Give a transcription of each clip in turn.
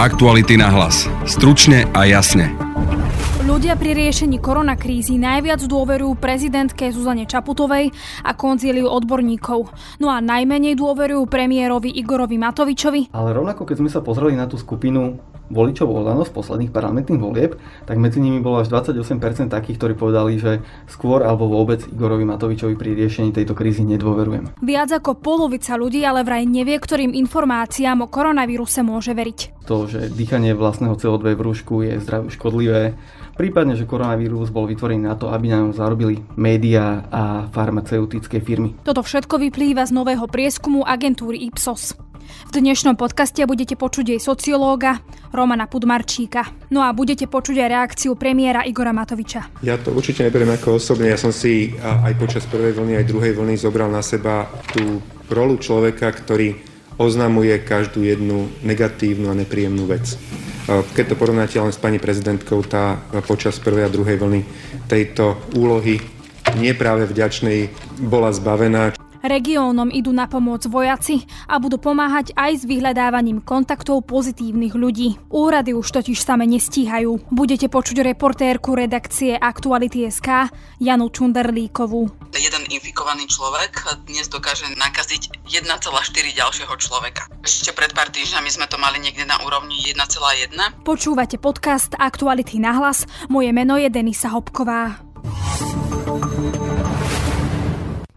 Aktuality na hlas. Stručne a jasne. Ľudia pri riešení koronakrízy najviac dôverujú prezidentke Zuzane Čaputovej a konzíliu odborníkov. No a najmenej dôverujú premiérovi Igorovi Matovičovi. Ale rovnako, keď sme sa pozreli na tú skupinu voličov Olano z posledných parlamentných volieb, tak medzi nimi bolo až 28% takých, ktorí povedali, že skôr alebo vôbec Igorovi Matovičovi pri riešení tejto krízy nedôverujem. Viac ako polovica ľudí ale vraj nevie, ktorým informáciám o koronavíruse môže veriť. To, že dýchanie vlastného CO2 v rúšku je zdraviu škodlivé, Prípadne, že koronavírus bol vytvorený na to, aby nám zarobili médiá a farmaceutické firmy. Toto všetko vyplýva z nového prieskumu agentúry Ipsos. V dnešnom podcaste budete počuť jej sociológa Romana Pudmarčíka. No a budete počuť aj reakciu premiéra Igora Matoviča. Ja to určite neberiem ako osobne. Ja som si aj počas prvej vlny, aj druhej vlny zobral na seba tú rolu človeka, ktorý oznamuje každú jednu negatívnu a nepríjemnú vec. Keď to porovnáte len s pani prezidentkou, tá počas prvej a druhej vlny tejto úlohy nie práve vďačnej bola zbavená. Regiónom idú na pomoc vojaci a budú pomáhať aj s vyhľadávaním kontaktov pozitívnych ľudí. Úrady už totiž same nestíhajú. Budete počuť reportérku redakcie Aktuality.sk Janu Čunderlíkovú. Jeden infikovaný človek dnes dokáže nakaziť 1,4 ďalšieho človeka. Ešte pred pár týždňami sme to mali niekde na úrovni 1,1. Počúvate podcast Aktuality na hlas. Moje meno je Denisa Hopková.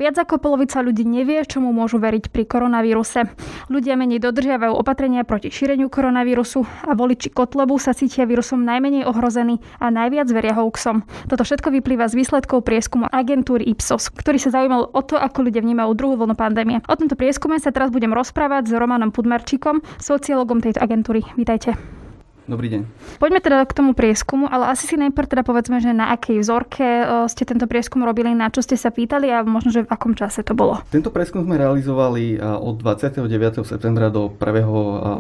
Viac ako polovica ľudí nevie, čomu môžu veriť pri koronavíruse. Ľudia menej dodržiavajú opatrenia proti šíreniu koronavírusu a voliči Kotlebu sa cítia vírusom najmenej ohrození a najviac veria hoaxom. Toto všetko vyplýva z výsledkov prieskumu agentúry Ipsos, ktorý sa zaujímal o to, ako ľudia vnímajú druhú vlnu pandémie. O tomto prieskume sa teraz budem rozprávať s Romanom Pudmarčíkom, sociológom tejto agentúry. Vítajte. Dobrý deň. Poďme teda k tomu prieskumu, ale asi si najprv teda povedzme, že na akej vzorke e, ste tento prieskum robili, na čo ste sa pýtali a možno, že v akom čase to bolo. Tento prieskum sme realizovali e, od 29. septembra do 1. E,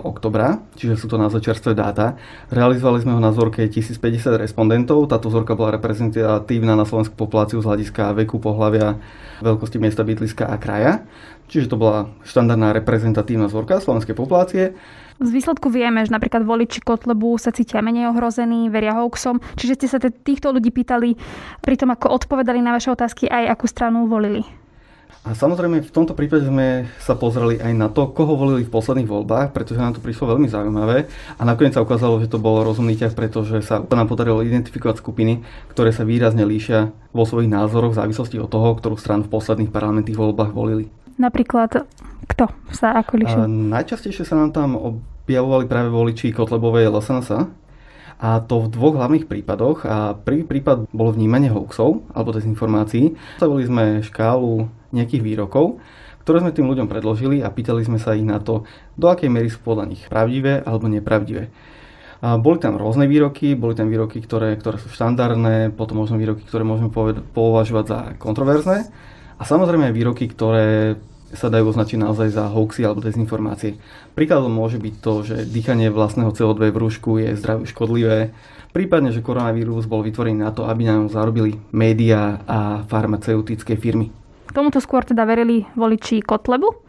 oktobra, čiže sú to naozaj čerstvé dáta. Realizovali sme ho na vzorke 1050 respondentov. Táto vzorka bola reprezentatívna na slovenskú populáciu z hľadiska veku, pohľavia, veľkosti miesta bydliska a kraja. Čiže to bola štandardná reprezentatívna vzorka slovenskej populácie. Z výsledku vieme, že napríklad voliči Kotlebu sa cítia menej ohrození, veria hoaxom. Čiže ste sa týchto ľudí pýtali pri tom, ako odpovedali na vaše otázky, aj akú stranu volili. A samozrejme v tomto prípade sme sa pozreli aj na to, koho volili v posledných voľbách, pretože nám to prišlo veľmi zaujímavé a nakoniec sa ukázalo, že to bol rozumný ťah, pretože sa nám podarilo identifikovať skupiny, ktoré sa výrazne líšia vo svojich názoroch v závislosti od toho, ktorú stranu v posledných parlamentných voľbách volili. Napríklad kto sa ako líši? Najčastejšie sa nám tam objavovali práve voliči Kotlebovej LSNS a to v dvoch hlavných prípadoch. A prvý prípad bolo vnímanie hoaxov alebo dezinformácií. Stavili sme škálu nejakých výrokov, ktoré sme tým ľuďom predložili a pýtali sme sa ich na to, do akej miery sú podľa nich pravdivé alebo nepravdivé. A boli tam rôzne výroky, boli tam výroky, ktoré, ktoré sú štandardné, potom možno výroky, ktoré môžeme považovať za kontroverzné a samozrejme aj výroky, ktoré sa dajú označiť naozaj za hoaxy alebo dezinformácie. Príkladom môže byť to, že dýchanie vlastného CO2 v rúšku je zdraviu škodlivé, prípadne, že koronavírus bol vytvorený na to, aby nám zarobili médiá a farmaceutické firmy. Tomuto skôr teda verili voliči Kotlebu?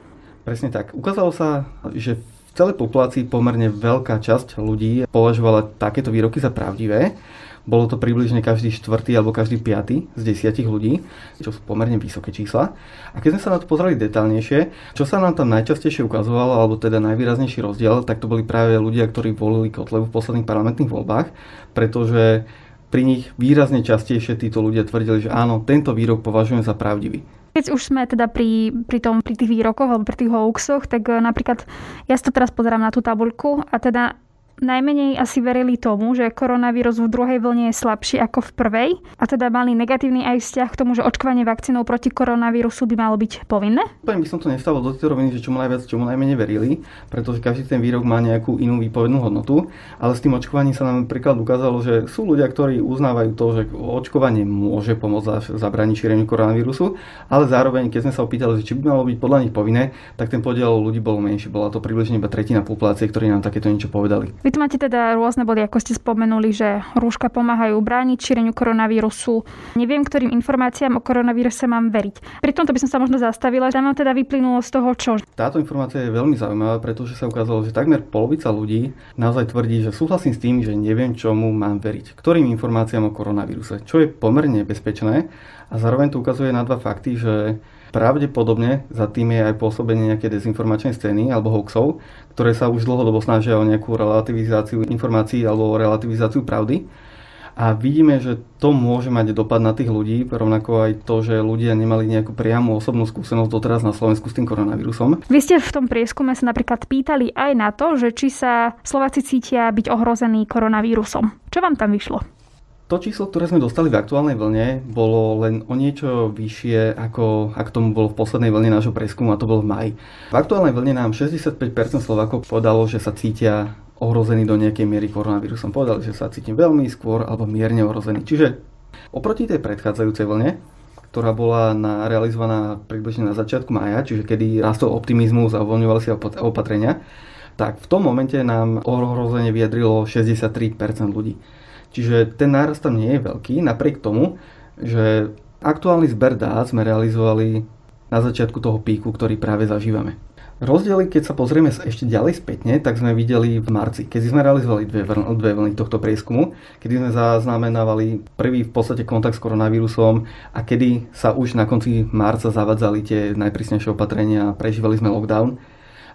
Presne tak. Ukázalo sa, že v celej populácii pomerne veľká časť ľudí považovala takéto výroky za pravdivé bolo to približne každý štvrtý alebo každý piatý z desiatich ľudí, čo sú pomerne vysoké čísla. A keď sme sa na to pozreli detálnejšie, čo sa nám tam najčastejšie ukazovalo, alebo teda najvýraznejší rozdiel, tak to boli práve ľudia, ktorí volili Kotlevu v posledných parlamentných voľbách, pretože pri nich výrazne častejšie títo ľudia tvrdili, že áno, tento výrok považujem za pravdivý. Keď už sme teda pri, pri, tom, pri tých výrokoch alebo pri tých hoaxoch, tak eh, napríklad ja si to teraz pozerám na tú tabuľku a teda najmenej asi verili tomu, že koronavírus v druhej vlne je slabší ako v prvej a teda mali negatívny aj vzťah k tomu, že očkovanie vakcínou proti koronavírusu by malo byť povinné? Poviem by som to nestavil do tej roviny, že čomu najviac, čomu najmenej verili, pretože každý ten výrok má nejakú inú výpovednú hodnotu, ale s tým očkovaním sa nám napríklad ukázalo, že sú ľudia, ktorí uznávajú to, že očkovanie môže pomôcť zabrániť šíreniu koronavírusu, ale zároveň, keď sme sa opýtali, či by malo byť podľa nich povinné, tak ten podiel ľudí bol menší. Bola to približne iba tretina populácie, ktorí nám takéto niečo povedali. Vy tu máte teda rôzne body, ako ste spomenuli, že rúška pomáhajú brániť šíreniu koronavírusu. Neviem, ktorým informáciám o koronavíruse mám veriť. Pri tomto by som sa možno zastavila, že nám teda vyplynulo z toho čo. Táto informácia je veľmi zaujímavá, pretože sa ukázalo, že takmer polovica ľudí naozaj tvrdí, že súhlasím s tým, že neviem, čomu mám veriť. Ktorým informáciám o koronavíruse, čo je pomerne bezpečné a zároveň to ukazuje na dva fakty, že pravdepodobne za tým je aj pôsobenie nejaké dezinformačnej scény alebo hoaxov, ktoré sa už dlhodobo snažia o nejakú relativizáciu informácií alebo o relativizáciu pravdy. A vidíme, že to môže mať dopad na tých ľudí, rovnako aj to, že ľudia nemali nejakú priamu osobnú skúsenosť doteraz na Slovensku s tým koronavírusom. Vy ste v tom prieskume sa napríklad pýtali aj na to, že či sa Slováci cítia byť ohrození koronavírusom. Čo vám tam vyšlo? To číslo, ktoré sme dostali v aktuálnej vlne, bolo len o niečo vyššie, ako, ako tomu bolo v poslednej vlne nášho preskumu, a to bolo v maji. V aktuálnej vlne nám 65% Slovákov povedalo, že sa cítia ohrození do nejakej miery koronavírusom. Povedali, že sa cítim veľmi skôr alebo mierne ohrozený. Čiže oproti tej predchádzajúcej vlne, ktorá bola na, realizovaná približne na začiatku mája, čiže kedy rastol optimizmus a uvoľňovali sa opatrenia, tak v tom momente nám ohrozenie vyjadrilo 63% ľudí. Čiže ten nárast tam nie je veľký, napriek tomu, že aktuálny zber dát sme realizovali na začiatku toho píku, ktorý práve zažívame. Rozdiely, keď sa pozrieme ešte ďalej spätne, tak sme videli v marci, keď sme realizovali dve, vlny, dve vlny tohto prieskumu, kedy sme zaznamenávali prvý v podstate kontakt s koronavírusom a kedy sa už na konci marca zavadzali tie najprísnejšie opatrenia a prežívali sme lockdown.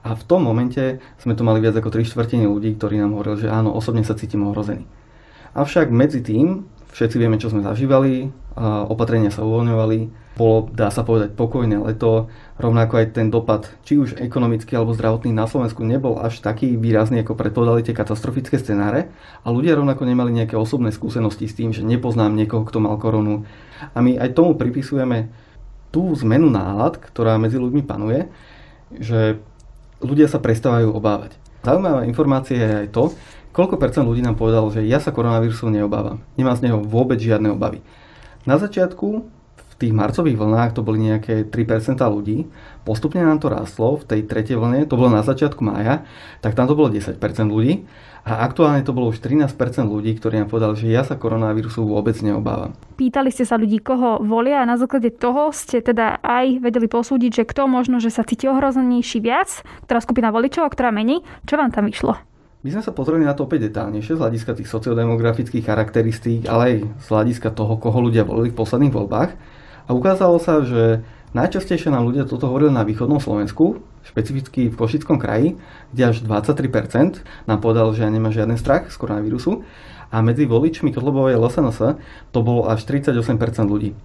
A v tom momente sme tu mali viac ako 3 štvrtiny ľudí, ktorí nám hovorili, že áno, osobne sa cítim ohrozený. Avšak medzi tým, všetci vieme, čo sme zažívali, opatrenia sa uvoľňovali, bolo, dá sa povedať, pokojné leto, rovnako aj ten dopad, či už ekonomický alebo zdravotný na Slovensku nebol až taký výrazný, ako predpovedali tie katastrofické scenáre a ľudia rovnako nemali nejaké osobné skúsenosti s tým, že nepoznám niekoho, kto mal koronu. A my aj tomu pripisujeme tú zmenu nálad, ktorá medzi ľuďmi panuje, že ľudia sa prestávajú obávať. Zaujímavá informácia je aj to, koľko percent ľudí nám povedalo, že ja sa koronavírusu neobávam. Nemám z neho vôbec žiadne obavy. Na začiatku v tých marcových vlnách to boli nejaké 3% ľudí, postupne nám to rastlo, v tej tretej vlne, to bolo na začiatku mája, tak tam to bolo 10% ľudí a aktuálne to bolo už 13% ľudí, ktorí nám povedali, že ja sa koronavírusu vôbec neobávam. Pýtali ste sa ľudí, koho volia a na základe toho ste teda aj vedeli posúdiť, že kto možno, že sa cíti ohrozenejší viac, ktorá skupina voličov a ktorá menej. Čo vám tam vyšlo? My sme sa pozreli na to opäť detálnejšie z hľadiska tých sociodemografických charakteristík, ale aj z hľadiska toho, koho ľudia volili v posledných voľbách. A ukázalo sa, že najčastejšie nám ľudia toto hovorili na východnom Slovensku, špecificky v Košickom kraji, kde až 23% nám povedal, že nemá žiaden strach z koronavírusu. A medzi voličmi Kotlebovej LSNS to bolo až 38% ľudí.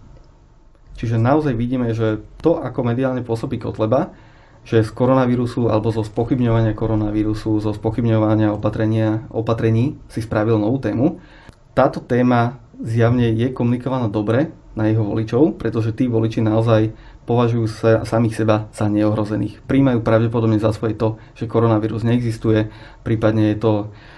Čiže naozaj vidíme, že to, ako mediálne pôsobí Kotleba, že z koronavírusu alebo zo spochybňovania koronavírusu, zo spochybňovania opatrenia, opatrení si spravil novú tému. Táto téma zjavne je komunikovaná dobre na jeho voličov, pretože tí voliči naozaj považujú sa, samých seba za neohrozených. Príjmajú pravdepodobne za svoje to, že koronavírus neexistuje, prípadne je to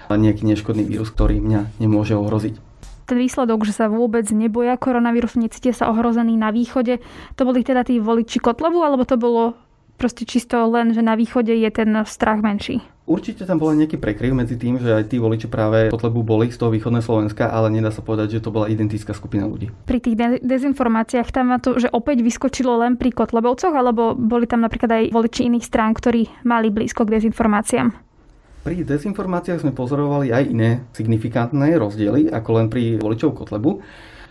nejaký neškodný vírus, ktorý mňa nemôže ohroziť ten výsledok, že sa vôbec neboja koronavírusu, necítia sa ohrození na východe, to boli teda tí voliči Kotlebu, alebo to bolo proste čisto len, že na východe je ten strach menší. Určite tam bol nejaký prekryv medzi tým, že aj tí voliči práve Kotlebu boli z toho východného Slovenska, ale nedá sa povedať, že to bola identická skupina ľudí. Pri tých de- dezinformáciách tam to, že opäť vyskočilo len pri Kotlebovcoch, alebo boli tam napríklad aj voliči iných strán, ktorí mali blízko k dezinformáciám? Pri dezinformáciách sme pozorovali aj iné signifikantné rozdiely, ako len pri voličov Kotlebu.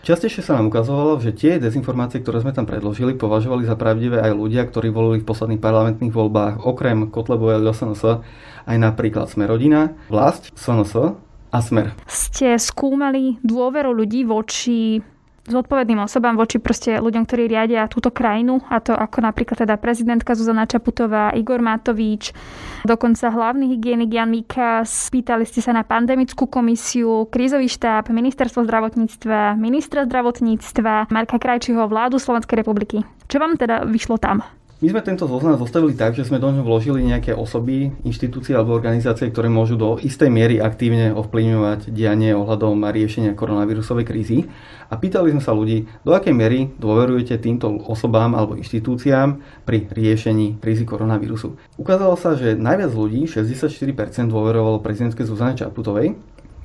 Častejšie sa nám ukazovalo, že tie dezinformácie, ktoré sme tam predložili, považovali za pravdivé aj ľudia, ktorí volili v posledných parlamentných voľbách, okrem Kotlebovej LSNS, aj napríklad Smerodina, Vlast, SNS a Smer. Ste skúmali dôveru ľudí voči zodpovedným osobám voči proste ľuďom, ktorí riadia túto krajinu, a to ako napríklad teda prezidentka Zuzana Čaputová, Igor Matovič, dokonca hlavný hygienik Jan Mikas, spýtali ste sa na pandemickú komisiu, krízový štáb, ministerstvo zdravotníctva, ministra zdravotníctva, Marka Krajčího, vládu Slovenskej republiky. Čo vám teda vyšlo tam? My sme tento zoznam zostavili tak, že sme do ňoho vložili nejaké osoby, inštitúcie alebo organizácie, ktoré môžu do istej miery aktívne ovplyvňovať dianie ohľadom riešenia koronavírusovej krízy. A pýtali sme sa ľudí, do akej miery dôverujete týmto osobám alebo inštitúciám pri riešení krízy koronavírusu. Ukázalo sa, že najviac ľudí, 64% dôverovalo prezidentskej Zuzane Čaputovej,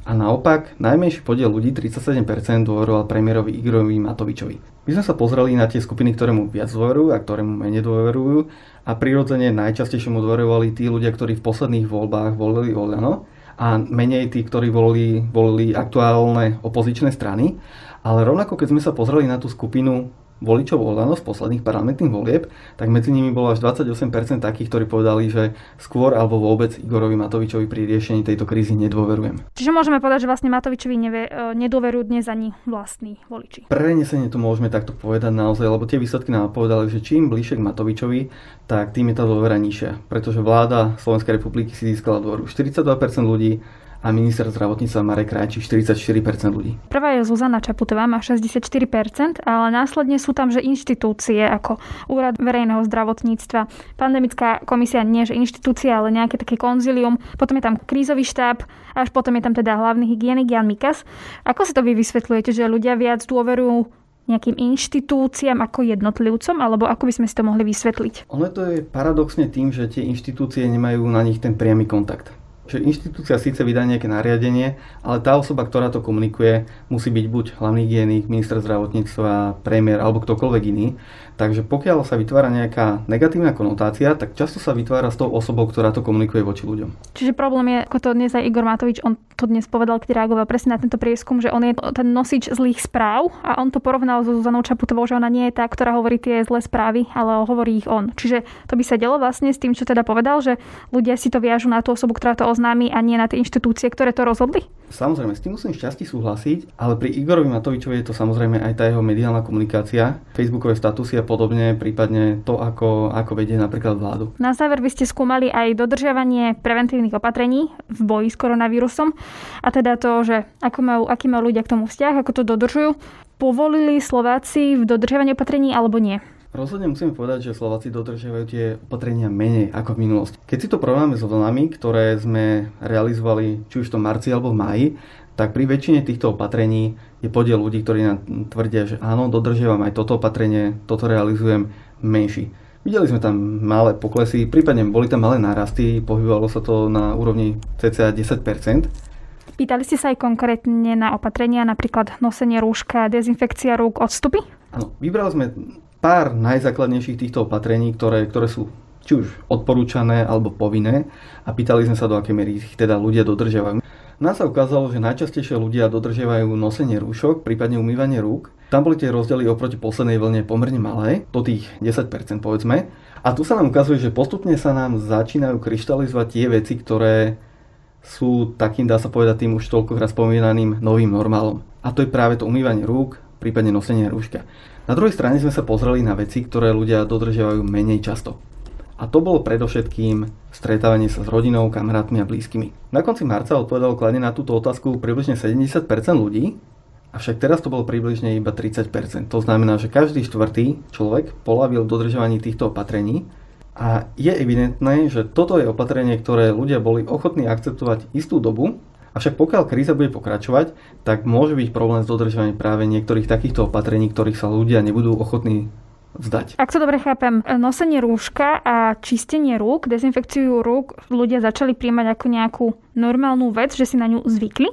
a naopak, najmenší podiel ľudí, 37%, dôveroval premiérovi Igorovi Matovičovi. My sme sa pozreli na tie skupiny, ktoré mu viac dôverujú a ktoré mu menej dôverujú a prirodzene najčastejšie mu dôverovali tí ľudia, ktorí v posledných voľbách volili Oľano a menej tí, ktorí volili, volili aktuálne opozičné strany. Ale rovnako, keď sme sa pozreli na tú skupinu voličov Olano z posledných parlamentných volieb, tak medzi nimi bolo až 28% takých, ktorí povedali, že skôr alebo vôbec Igorovi Matovičovi pri riešení tejto krízy nedôverujem. Čiže môžeme povedať, že vlastne Matovičovi nevie, e, nedôverujú dnes ani vlastní voliči. Prenesenie to môžeme takto povedať naozaj, lebo tie výsledky nám povedali, že čím bližšie k Matovičovi, tak tým je tá dôvera nižšia. Pretože vláda Slovenskej republiky si získala dôveru 42% ľudí, a minister zdravotníctva Marek Krajčí 44% ľudí. Prvá je Zuzana Čaputová, má 64%, ale následne sú tam, že inštitúcie ako Úrad verejného zdravotníctva, pandemická komisia, nie že inštitúcia, ale nejaké také konzilium, potom je tam krízový štáb, až potom je tam teda hlavný hygienik Jan Mikas. Ako sa to vy vysvetľujete, že ľudia viac dôverujú nejakým inštitúciám ako jednotlivcom, alebo ako by sme si to mohli vysvetliť? Ono to je paradoxne tým, že tie inštitúcie nemajú na nich ten priamy kontakt že inštitúcia síce vydá nejaké nariadenie, ale tá osoba, ktorá to komunikuje, musí byť buď hlavný hygienik, minister zdravotníctva, premiér alebo ktokoľvek iný. Takže pokiaľ sa vytvára nejaká negatívna konotácia, tak často sa vytvára s tou osobou, ktorá to komunikuje voči ľuďom. Čiže problém je, ako to dnes aj Igor Matovič, on to dnes povedal, keď reagoval presne na tento prieskum, že on je ten nosič zlých správ a on to porovnal so Zuzanou Čaputovou, že ona nie je tá, ktorá hovorí tie zlé správy, ale hovorí ich on. Čiže to by sa delo vlastne s tým, čo teda povedal, že ľudia si to viažu na tú osobu, ktorá to oznámi a nie na tie inštitúcie, ktoré to rozhodli? Samozrejme, s tým musím šťastí súhlasiť, ale pri Igorovi Matovičovi je to samozrejme aj tá jeho mediálna komunikácia, facebookové statusy a podobne, prípadne to, ako, ako vedie napríklad vládu. Na záver by ste skúmali aj dodržiavanie preventívnych opatrení v boji s koronavírusom a teda to, že ako majú, aký majú ľudia k tomu vzťah, ako to dodržujú. Povolili Slováci v dodržiavaní opatrení alebo nie? Rozhodne musíme povedať, že Slováci dodržiavajú tie opatrenia menej ako v minulosti. Keď si to porovnáme s vlnami, ktoré sme realizovali či už v tom marci alebo v maji, tak pri väčšine týchto opatrení je podiel ľudí, ktorí nám tvrdia, že áno, dodržiavam aj toto opatrenie, toto realizujem menší. Videli sme tam malé poklesy, prípadne boli tam malé nárasty, pohybovalo sa to na úrovni cca 10%. Pýtali ste sa aj konkrétne na opatrenia, napríklad nosenie rúška, dezinfekcia rúk, odstupy? Áno, vybrali sme pár najzákladnejších týchto opatrení, ktoré, ktoré sú či už odporúčané alebo povinné a pýtali sme sa, do akej miery ich teda ľudia dodržiavajú. Nás sa ukázalo, že najčastejšie ľudia dodržiavajú nosenie rúšok, prípadne umývanie rúk. Tam boli tie rozdiely oproti poslednej vlne pomerne malé, do tých 10% povedzme. A tu sa nám ukazuje, že postupne sa nám začínajú kryštalizovať tie veci, ktoré sú takým, dá sa povedať, tým už toľkokrát spomínaným novým normálom. A to je práve to umývanie rúk, prípadne nosenie rúška. Na druhej strane sme sa pozreli na veci, ktoré ľudia dodržiavajú menej často. A to bolo predovšetkým stretávanie sa s rodinou, kamarátmi a blízkymi. Na konci marca odpovedalo kladne na túto otázku približne 70% ľudí, avšak teraz to bolo približne iba 30%. To znamená, že každý štvrtý človek polavil dodržovaní týchto opatrení a je evidentné, že toto je opatrenie, ktoré ľudia boli ochotní akceptovať istú dobu Avšak pokiaľ kríza bude pokračovať, tak môže byť problém s dodržovaním práve niektorých takýchto opatrení, ktorých sa ľudia nebudú ochotní vzdať. Ak to dobre chápem, nosenie rúška a čistenie rúk, dezinfekciu rúk ľudia začali príjmať ako nejakú normálnu vec, že si na ňu zvykli?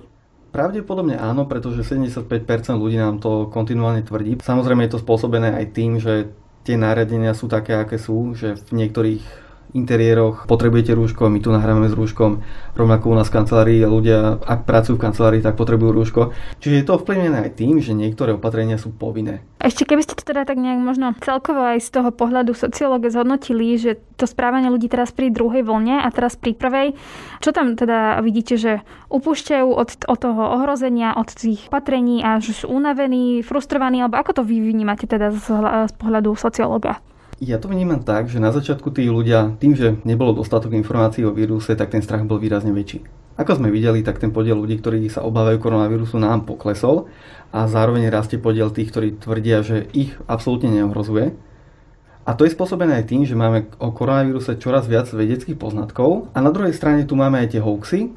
Pravdepodobne áno, pretože 75% ľudí nám to kontinuálne tvrdí. Samozrejme je to spôsobené aj tým, že tie nariadenia sú také, aké sú, že v niektorých interiéroch potrebujete rúško, my tu nahrávame s rúškom, rovnako u nás v kancelárii ľudia, ak pracujú v kancelárii, tak potrebujú rúško. Čiže je to ovplyvnené aj tým, že niektoré opatrenia sú povinné. Ešte keby ste to teda tak nejak možno celkovo aj z toho pohľadu sociológe zhodnotili, že to správanie ľudí teraz pri druhej vlne a teraz pri prvej, čo tam teda vidíte, že upúšťajú od, od toho ohrozenia, od tých opatrení a že sú unavení, frustrovaní, alebo ako to vy vnímate teda z, z pohľadu sociológa? Ja to vnímam tak, že na začiatku tí ľudia, tým, že nebolo dostatok informácií o víruse, tak ten strach bol výrazne väčší. Ako sme videli, tak ten podiel ľudí, ktorí sa obávajú koronavírusu, nám poklesol a zároveň rastie podiel tých, ktorí tvrdia, že ich absolútne neohrozuje. A to je spôsobené aj tým, že máme o koronavíruse čoraz viac vedeckých poznatkov a na druhej strane tu máme aj tie hoaxy.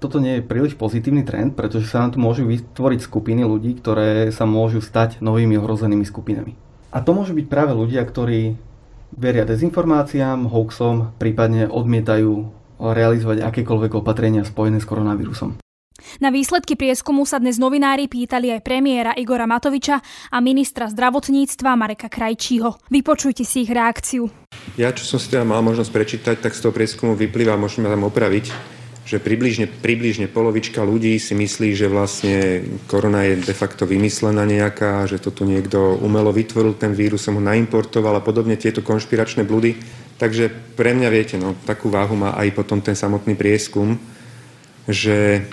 Toto nie je príliš pozitívny trend, pretože sa nám tu môžu vytvoriť skupiny ľudí, ktoré sa môžu stať novými ohrozenými skupinami. A to môžu byť práve ľudia, ktorí veria dezinformáciám, hoaxom, prípadne odmietajú realizovať akékoľvek opatrenia spojené s koronavírusom. Na výsledky prieskumu sa dnes novinári pýtali aj premiéra Igora Matoviča a ministra zdravotníctva Mareka Krajčího. Vypočujte si ich reakciu. Ja, čo som si teda mal možnosť prečítať, tak z toho prieskumu vyplýva, môžeme tam opraviť, že približne, približne polovička ľudí si myslí, že vlastne korona je de facto vymyslená nejaká, že to tu niekto umelo vytvoril, ten vírus som ho naimportoval a podobne tieto konšpiračné blúdy. Takže pre mňa, viete, no, takú váhu má aj potom ten samotný prieskum, že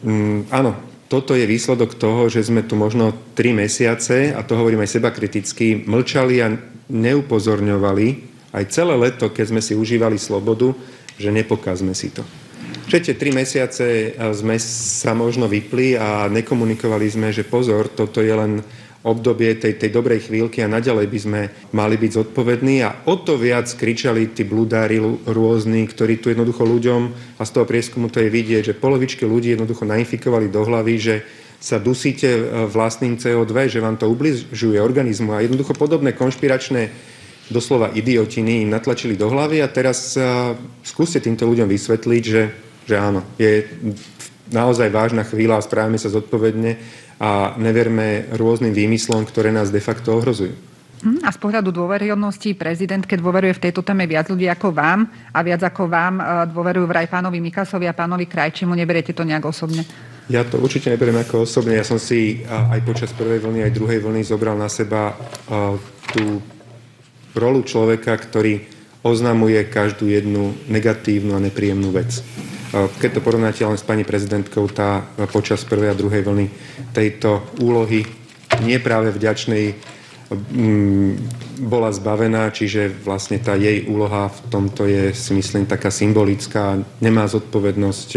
Mm, áno, toto je výsledok toho, že sme tu možno tri mesiace, a to hovorím aj seba kriticky, mlčali a neupozorňovali aj celé leto, keď sme si užívali slobodu, že nepokazme si to. Všetci tri mesiace sme sa možno vypli a nekomunikovali sme, že pozor, toto je len obdobie tej, tej dobrej chvíľky a naďalej by sme mali byť zodpovední. A o to viac kričali tí blúdári rôzni, ktorí tu jednoducho ľuďom, a z toho prieskumu to je vidieť, že polovičky ľudí jednoducho nainfikovali do hlavy, že sa dusíte e, vlastným CO2, že vám to ubližuje organizmu a jednoducho podobné konšpiračné doslova idiotiny im natlačili do hlavy a teraz uh, skúste týmto ľuďom vysvetliť, že, že áno, je naozaj vážna chvíľa a správame sa zodpovedne a neverme rôznym výmyslom, ktoré nás de facto ohrozujú. Hm, a z pohľadu dôveryhodnosti prezident, keď dôveruje v tejto téme viac ľudí ako vám a viac ako vám e, dôverujú vraj pánovi Mikasovi a pánovi Krajčimu, neberiete to nejak osobne? Ja to určite neberiem ako osobne. Ja som si aj počas prvej vlny, aj druhej vlny zobral na seba tú rolu človeka, ktorý oznamuje každú jednu negatívnu a nepríjemnú vec. Keď to porovnáte len s pani prezidentkou, tá počas prvej a druhej vlny tejto úlohy nie práve vďačnej mm, bola zbavená, čiže vlastne tá jej úloha v tomto je, si myslím, taká symbolická. Nemá zodpovednosť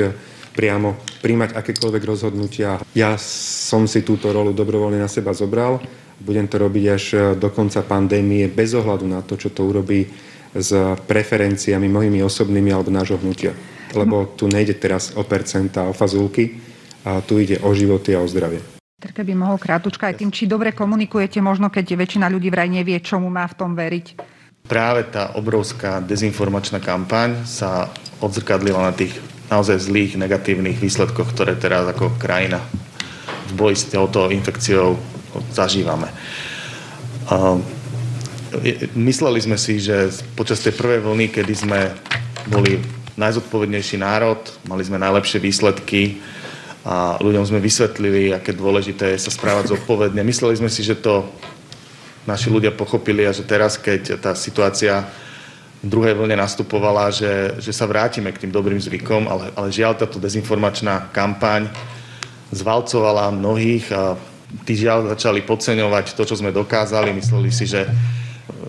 priamo príjmať akékoľvek rozhodnutia. Ja som si túto rolu dobrovoľne na seba zobral. Budem to robiť až do konca pandémie bez ohľadu na to, čo to urobí s preferenciami mojimi osobnými alebo nášho hnutia lebo tu nejde teraz o percentá, o fazulky, a tu ide o životy a o zdravie. by mohol krátučka aj tým, či dobre komunikujete, možno keď väčšina ľudí vraj nevie, čomu má v tom veriť. Práve tá obrovská dezinformačná kampaň sa odzrkadlila na tých naozaj zlých, negatívnych výsledkoch, ktoré teraz ako krajina v boji s touto infekciou zažívame. Mysleli sme si, že počas tej prvej vlny, kedy sme boli najzodpovednejší národ, mali sme najlepšie výsledky a ľuďom sme vysvetlili, aké dôležité je sa správať zodpovedne. Mysleli sme si, že to naši ľudia pochopili a že teraz, keď tá situácia v druhej vlne nastupovala, že, že sa vrátime k tým dobrým zvykom, ale, ale žiaľ táto dezinformačná kampaň zvalcovala mnohých a tí žiaľ začali podceňovať to, čo sme dokázali. Mysleli si, že,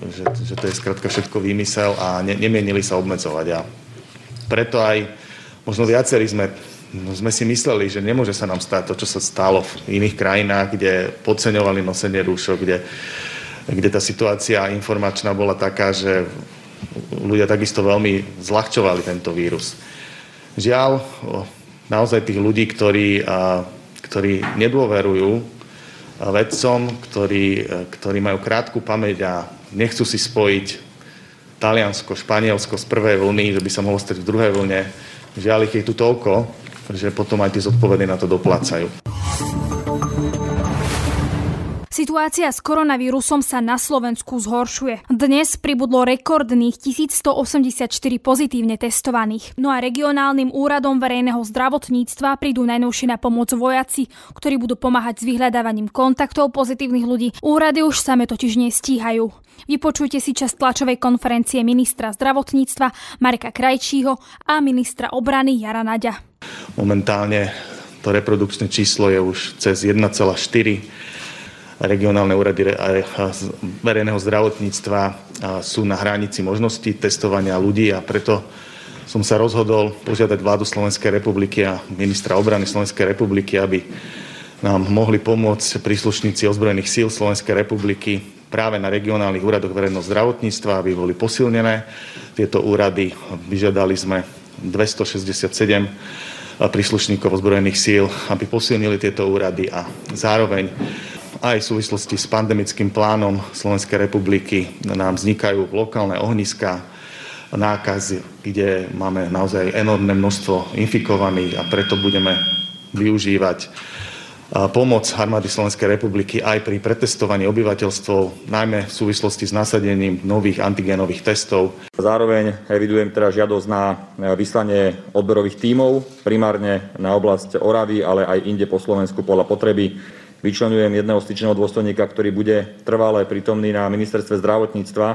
že, že to je skrátka všetko výmysel a ne, nemienili sa obmedzovať. A preto aj možno viacerí sme, sme si mysleli, že nemôže sa nám stať to, čo sa stalo v iných krajinách, kde podceňovali nosenie rúšok, kde, kde tá situácia informačná bola taká, že ľudia takisto veľmi zľahčovali tento vírus. Žiaľ, naozaj tých ľudí, ktorí, ktorí nedôverujú vedcom, ktorí, ktorí majú krátku pamäť a nechcú si spojiť Taliansko, Španielsko z prvej vlny, že by sa mohlo stať v druhej vlne. Žiaľ ich je tu toľko, že potom aj tí zodpovední na to doplácajú. Situácia s koronavírusom sa na Slovensku zhoršuje. Dnes pribudlo rekordných 1184 pozitívne testovaných. No a regionálnym úradom verejného zdravotníctva prídu najnovšie na pomoc vojaci, ktorí budú pomáhať s vyhľadávaním kontaktov pozitívnych ľudí. Úrady už same totiž nestíhajú. Vypočujte si čas tlačovej konferencie ministra zdravotníctva Mareka Krajčího a ministra obrany Jara Naďa. Momentálne to reprodukčné číslo je už cez 1,4 regionálne úrady verejného zdravotníctva sú na hranici možnosti testovania ľudí a preto som sa rozhodol požiadať vládu Slovenskej republiky a ministra obrany Slovenskej republiky, aby nám mohli pomôcť príslušníci ozbrojených síl Slovenskej republiky práve na regionálnych úradoch verejného zdravotníctva, aby boli posilnené tieto úrady. Vyžiadali sme 267 príslušníkov ozbrojených síl, aby posilnili tieto úrady a zároveň aj v súvislosti s pandemickým plánom Slovenskej republiky nám vznikajú lokálne ohniska nákazy, kde máme naozaj enormné množstvo infikovaných a preto budeme využívať pomoc armády Slovenskej republiky aj pri pretestovaní obyvateľstva, najmä v súvislosti s nasadením nových antigénových testov. Zároveň evidujem teda žiadosť na vyslanie odberových tímov, primárne na oblasť Oravy, ale aj inde po Slovensku podľa potreby. Vyčlenujem jedného styčného dôstojníka, ktorý bude trvalé prítomný na ministerstve zdravotníctva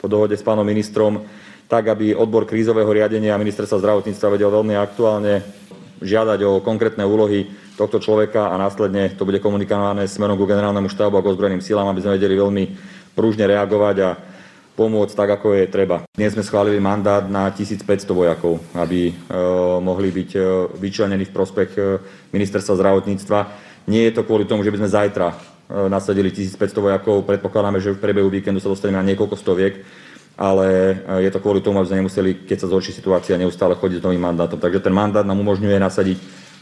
po dohode s pánom ministrom, tak aby odbor krízového riadenia ministerstva zdravotníctva vedel veľmi aktuálne žiadať o konkrétne úlohy tohto človeka a následne to bude komunikované smerom ku generálnemu štábu a k ozbrojeným silám, aby sme vedeli veľmi prúžne reagovať a pomôcť tak, ako je treba. Dnes sme schválili mandát na 1500 vojakov, aby e, mohli byť e, vyčlenení v prospech e, ministerstva zdravotníctva. Nie je to kvôli tomu, že by sme zajtra e, nasadili 1500 vojakov. Predpokladáme, že v priebehu víkendu sa dostaneme na niekoľko stoviek, ale e, je to kvôli tomu, aby sme nemuseli, keď sa zhorší situácia, neustále chodiť s novým mandátom. Takže ten mandát nám umožňuje nasadiť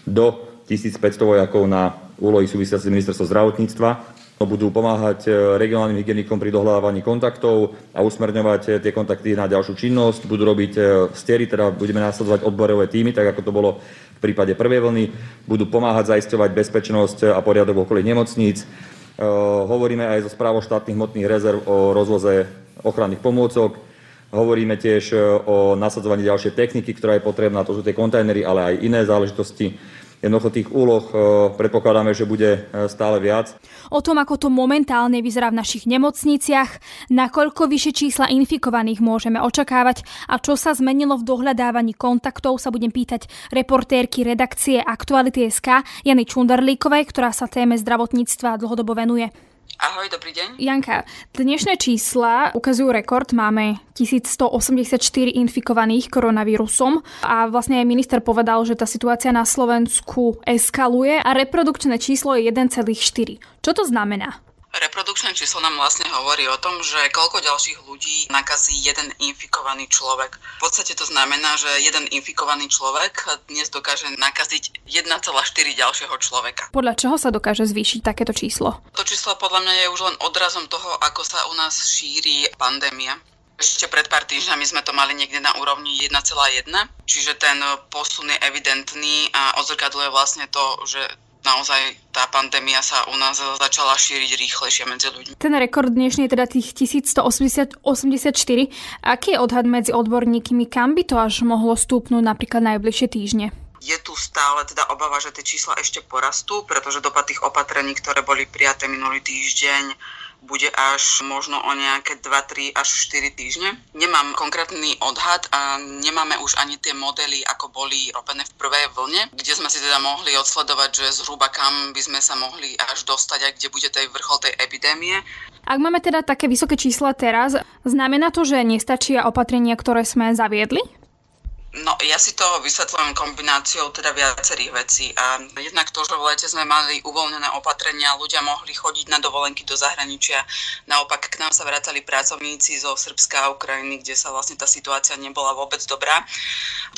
do 1500 vojakov na úlohy súvisiace s ministerstvom zdravotníctva. Budú pomáhať e, regionálnym hygienikom pri dohľadávaní kontaktov a usmerňovať e, tie kontakty na ďalšiu činnosť. Budú robiť e, stiery, teda budeme následovať odborové týmy, tak ako to bolo v prípade prvej vlny. Budú pomáhať zaisťovať bezpečnosť a poriadok v okolí nemocníc. Hovoríme aj zo správou štátnych hmotných rezerv o rozvoze ochranných pomôcok. Hovoríme tiež o nasadzovaní ďalšej techniky, ktorá je potrebná, to sú tie kontajnery, ale aj iné záležitosti. Jednoducho tých úloh e, predpokladáme, že bude e, stále viac. O tom, ako to momentálne vyzerá v našich nemocniciach, nakoľko vyššie čísla infikovaných môžeme očakávať a čo sa zmenilo v dohľadávaní kontaktov, sa budem pýtať reportérky redakcie Aktuality SK Jany Čundarlíkovej, ktorá sa téme zdravotníctva dlhodobo venuje. Ahoj, dobrý deň. Janka, dnešné čísla ukazujú rekord. Máme 1184 infikovaných koronavírusom a vlastne aj minister povedal, že tá situácia na Slovensku eskaluje a reprodukčné číslo je 1,4. Čo to znamená? Reprodukčné číslo nám vlastne hovorí o tom, že koľko ďalších ľudí nakazí jeden infikovaný človek. V podstate to znamená, že jeden infikovaný človek dnes dokáže nakaziť 1,4 ďalšieho človeka. Podľa čoho sa dokáže zvýšiť takéto číslo? To číslo podľa mňa je už len odrazom toho, ako sa u nás šíri pandémia. Ešte pred pár týždňami sme to mali niekde na úrovni 1,1, čiže ten posun je evidentný a odzrkadluje vlastne to, že naozaj tá pandémia sa u nás začala šíriť rýchlejšie medzi ľuďmi. Ten rekord dnešný je teda tých 1184. Aký je odhad medzi odborníkmi, kam by to až mohlo stúpnúť napríklad najbližšie týždne? je tu stále teda obava, že tie čísla ešte porastú, pretože dopad tých opatrení, ktoré boli prijaté minulý týždeň, bude až možno o nejaké 2, 3 až 4 týždne. Nemám konkrétny odhad a nemáme už ani tie modely, ako boli robené v prvej vlne, kde sme si teda mohli odsledovať, že zhruba kam by sme sa mohli až dostať a kde bude tej vrchol tej epidémie. Ak máme teda také vysoké čísla teraz, znamená to, že nestačia opatrenia, ktoré sme zaviedli? No, ja si to vysvetľujem kombináciou teda viacerých vecí. A jednak to, že v lete sme mali uvoľnené opatrenia, ľudia mohli chodiť na dovolenky do zahraničia. Naopak k nám sa vracali pracovníci zo Srbska a Ukrajiny, kde sa vlastne tá situácia nebola vôbec dobrá.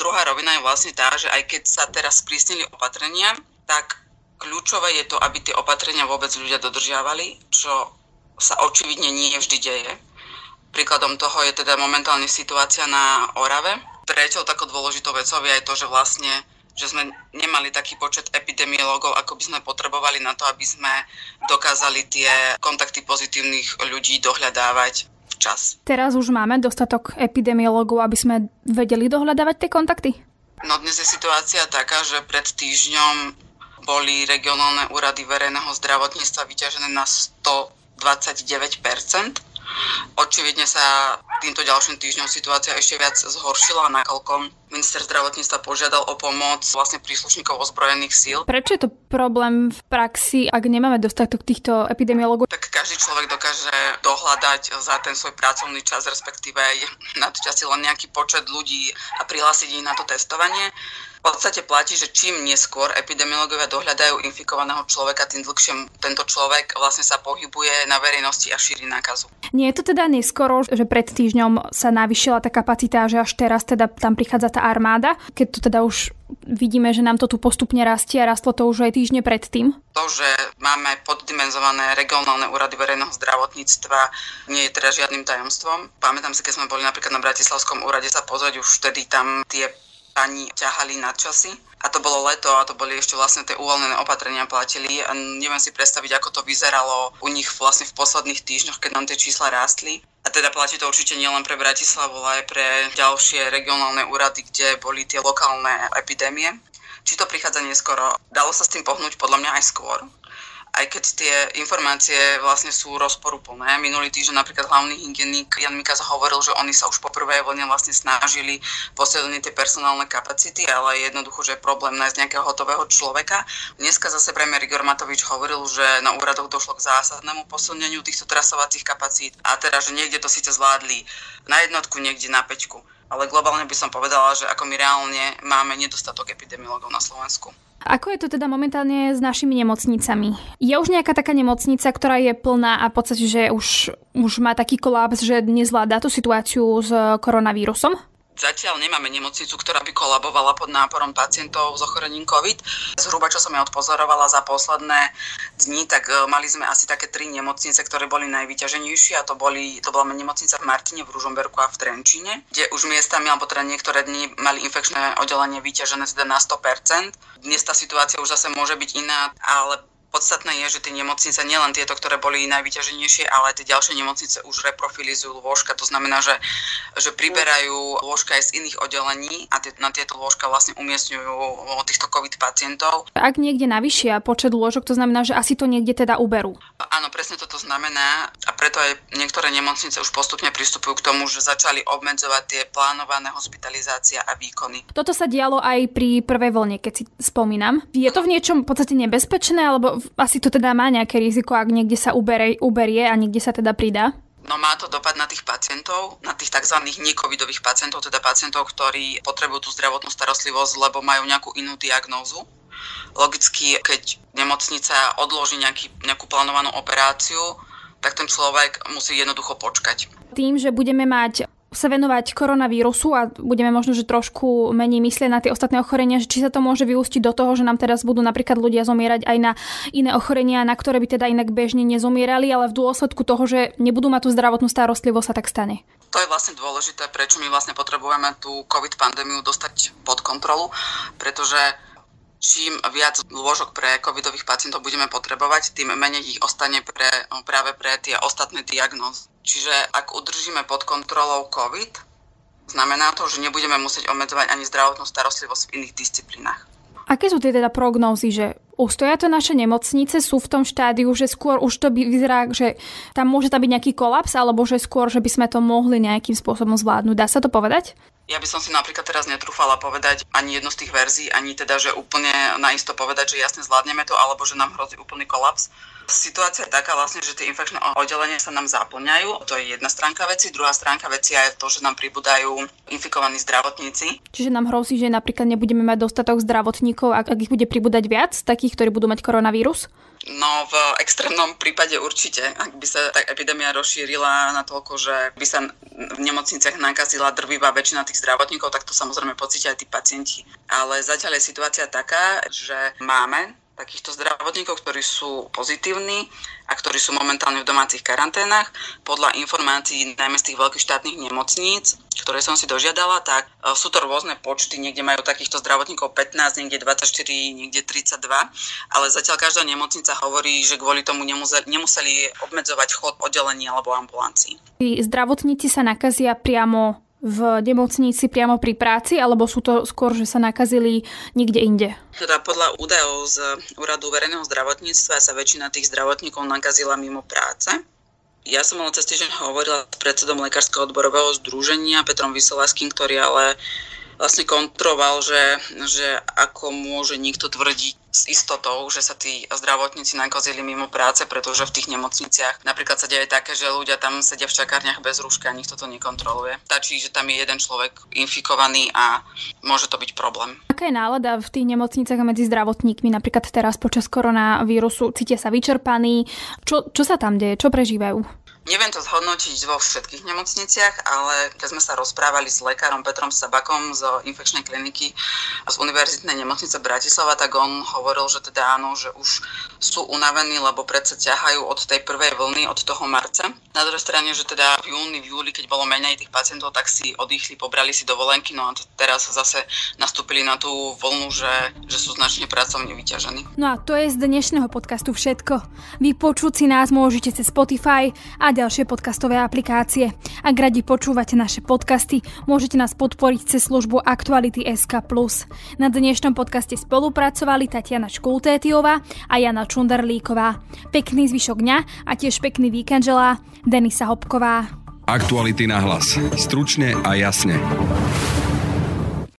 Druhá rovina je vlastne tá, že aj keď sa teraz sprísnili opatrenia, tak kľúčové je to, aby tie opatrenia vôbec ľudia dodržiavali, čo sa očividne nie vždy deje. Príkladom toho je teda momentálne situácia na Orave, treťou takou dôležitou vecou je aj to, že vlastne že sme nemali taký počet epidemiológov, ako by sme potrebovali na to, aby sme dokázali tie kontakty pozitívnych ľudí dohľadávať včas. Teraz už máme dostatok epidemiológov, aby sme vedeli dohľadávať tie kontakty? No dnes je situácia taká, že pred týždňom boli regionálne úrady verejného zdravotníctva vyťažené na 129 Očividne sa týmto ďalším týždňom situácia ešte viac zhoršila, nakoľko minister zdravotníctva požiadal o pomoc vlastne príslušníkov ozbrojených síl. Prečo je to problém v praxi, ak nemáme dostatok týchto epidemiologov? Tak každý človek dokáže dohľadať za ten svoj pracovný čas, respektíve nadčasí len nejaký počet ľudí a prihlásiť ich na to testovanie. V podstate platí, že čím neskôr epidemiológovia dohľadajú infikovaného človeka, tým dlhšie tento človek vlastne sa pohybuje na verejnosti a šíri nákazu. Nie je to teda neskoro, že pred týždňom sa navýšila tá kapacita, že až teraz teda tam prichádza tá armáda, keď to teda už vidíme, že nám to tu postupne rastie a rastlo to už aj týždne predtým? To, že máme poddimenzované regionálne úrady verejného zdravotníctva, nie je teda žiadnym tajomstvom. Pamätám si, keď sme boli napríklad na Bratislavskom úrade sa pozrieť, už vtedy tam tie pani ťahali na časy. A to bolo leto a to boli ešte vlastne tie uvoľnené opatrenia platili. A neviem si predstaviť, ako to vyzeralo u nich vlastne v posledných týždňoch, keď nám tie čísla rástli. A teda platí to určite nielen pre Bratislavu, ale aj pre ďalšie regionálne úrady, kde boli tie lokálne epidémie. Či to prichádza neskoro? Dalo sa s tým pohnúť podľa mňa aj skôr aj keď tie informácie vlastne sú rozporuplné. Minulý týždeň napríklad hlavný hygienik Jan Mikas hovoril, že oni sa už po prvej vlne vlastne snažili posilniť tie personálne kapacity, ale jednoducho, že je problém nájsť nejakého hotového človeka. Dneska zase premiér Igor Matovič hovoril, že na úradoch došlo k zásadnému posilneniu týchto trasovacích kapacít a teda, že niekde to síce zvládli na jednotku, niekde na peťku. Ale globálne by som povedala, že ako my reálne máme nedostatok epidemiologov na Slovensku. Ako je to teda momentálne s našimi nemocnicami? Je už nejaká taká nemocnica, ktorá je plná a v podstate, že už, už má taký kolaps, že nezvláda tú situáciu s koronavírusom? Zatiaľ nemáme nemocnicu, ktorá by kolabovala pod náporom pacientov s ochorením COVID. Zhruba, čo som ja odpozorovala za posledné dni, tak e, mali sme asi také tri nemocnice, ktoré boli najvyťaženejšie a to, boli, to bola nemocnica v Martine, v Ružomberku a v Trenčine, kde už miestami, alebo teda niektoré dni mali infekčné oddelenie vyťažené teda na 100%. Dnes tá situácia už zase môže byť iná, ale Podstatné je, že tie nemocnice, nielen tieto, ktoré boli najvyťaženejšie, ale tie ďalšie nemocnice už reprofilizujú lôžka. To znamená, že, že priberajú lôžka aj z iných oddelení a tie, na tieto lôžka vlastne umiestňujú týchto COVID pacientov. Ak niekde navyšia počet lôžok, to znamená, že asi to niekde teda uberú. Áno, presne toto znamená a preto aj niektoré nemocnice už postupne pristupujú k tomu, že začali obmedzovať tie plánované hospitalizácie a výkony. Toto sa dialo aj pri prvej vlne, keď si spomínam. Je to v niečom v podstate nebezpečné, alebo asi to teda má nejaké riziko, ak niekde sa uberie, uberie a niekde sa teda pridá? No má to dopad na tých pacientov, na tých tzv. necovidových pacientov, teda pacientov, ktorí potrebujú tú zdravotnú starostlivosť, lebo majú nejakú inú diagnózu. Logicky, keď nemocnica odloží nejaký, nejakú plánovanú operáciu, tak ten človek musí jednoducho počkať. Tým, že budeme mať sa venovať koronavírusu a budeme možno, že trošku menej myslieť na tie ostatné ochorenia, že či sa to môže vyústiť do toho, že nám teraz budú napríklad ľudia zomierať aj na iné ochorenia, na ktoré by teda inak bežne nezomierali, ale v dôsledku toho, že nebudú mať tú zdravotnú starostlivosť, sa tak stane. To je vlastne dôležité, prečo my vlastne potrebujeme tú COVID pandémiu dostať pod kontrolu, pretože čím viac lôžok pre covidových pacientov budeme potrebovať, tým menej ich ostane pre, práve pre tie ostatné diagnózy. Čiže ak udržíme pod kontrolou COVID, znamená to, že nebudeme musieť obmedzovať ani zdravotnú starostlivosť v iných disciplínach. Aké sú tie teda prognózy, že ustoja to naše nemocnice, sú v tom štádiu, že skôr už to by vyzerá, že tam môže tam byť nejaký kolaps, alebo že skôr, že by sme to mohli nejakým spôsobom zvládnuť. Dá sa to povedať? Ja by som si napríklad teraz netrúfala povedať ani jednu z tých verzií, ani teda, že úplne naisto povedať, že jasne zvládneme to, alebo že nám hrozí úplný kolaps. Situácia je taká vlastne, že tie infekčné oddelenia sa nám zaplňajú. To je jedna stránka veci. Druhá stránka veci je to, že nám pribúdajú infikovaní zdravotníci. Čiže nám hrozí, že napríklad nebudeme mať dostatok zdravotníkov, ak, ak ich bude pribúdať viac, takých, ktorí budú mať koronavírus? No v extrémnom prípade určite. Ak by sa tá epidémia rozšírila na toľko, že by sa v nemocniciach nakazila drvivá väčšina tých zdravotníkov, tak to samozrejme pocítia aj tí pacienti. Ale zatiaľ je situácia taká, že máme takýchto zdravotníkov, ktorí sú pozitívni a ktorí sú momentálne v domácich karanténach. Podľa informácií najmä z tých veľkých štátnych nemocníc, ktoré som si dožiadala, tak e, sú to rôzne počty, niekde majú takýchto zdravotníkov 15, niekde 24, niekde 32, ale zatiaľ každá nemocnica hovorí, že kvôli tomu nemuseli, obmedzovať chod oddelení alebo ambulancií. Zdravotníci sa nakazia priamo v nemocnici priamo pri práci, alebo sú to skôr, že sa nakazili niekde inde? Teda podľa údajov z Úradu verejného zdravotníctva sa väčšina tých zdravotníkov nakazila mimo práce. Ja som ale cez týždeň hovorila s predsedom Lekárskeho odborového združenia Petrom Vyselaským, ktorý ale vlastne kontroval, že, že ako môže niekto tvrdiť s istotou, že sa tí zdravotníci nakazili mimo práce, pretože v tých nemocniciach napríklad sa deje také, že ľudia tam sedia v čakárniach bez rúška a nikto to nekontroluje. Stačí, že tam je jeden človek infikovaný a môže to byť problém. Aká je nálada v tých nemocniciach medzi zdravotníkmi, napríklad teraz počas koronavírusu? Cítia sa vyčerpaní? Čo, čo sa tam deje? Čo prežívajú? Neviem to zhodnotiť vo všetkých nemocniciach, ale keď sme sa rozprávali s lekárom Petrom Sabakom z infekčnej kliniky a z univerzitnej nemocnice Bratislava, tak on hovoril, že teda áno, že už sú unavení, lebo predsa ťahajú od tej prvej vlny, od toho marca. Na druhej strane, že teda v júni, v júli, keď bolo menej tých pacientov, tak si oddychli, pobrali si dovolenky, no a teraz zase nastúpili na tú vlnu, že, že sú značne pracovne vyťažení. No a to je z dnešného podcastu všetko. Vypočuť si nás môžete cez Spotify a ďalšie podcastové aplikácie. Ak radi počúvate naše podcasty, môžete nás podporiť cez službu Aktuality SK+. Na dnešnom podcaste spolupracovali Tatiana Škultétiová a Jana Čundarlíková. Pekný zvyšok dňa a tiež pekný víkend želá Denisa Hopková. Aktuality na hlas. Stručne a jasne.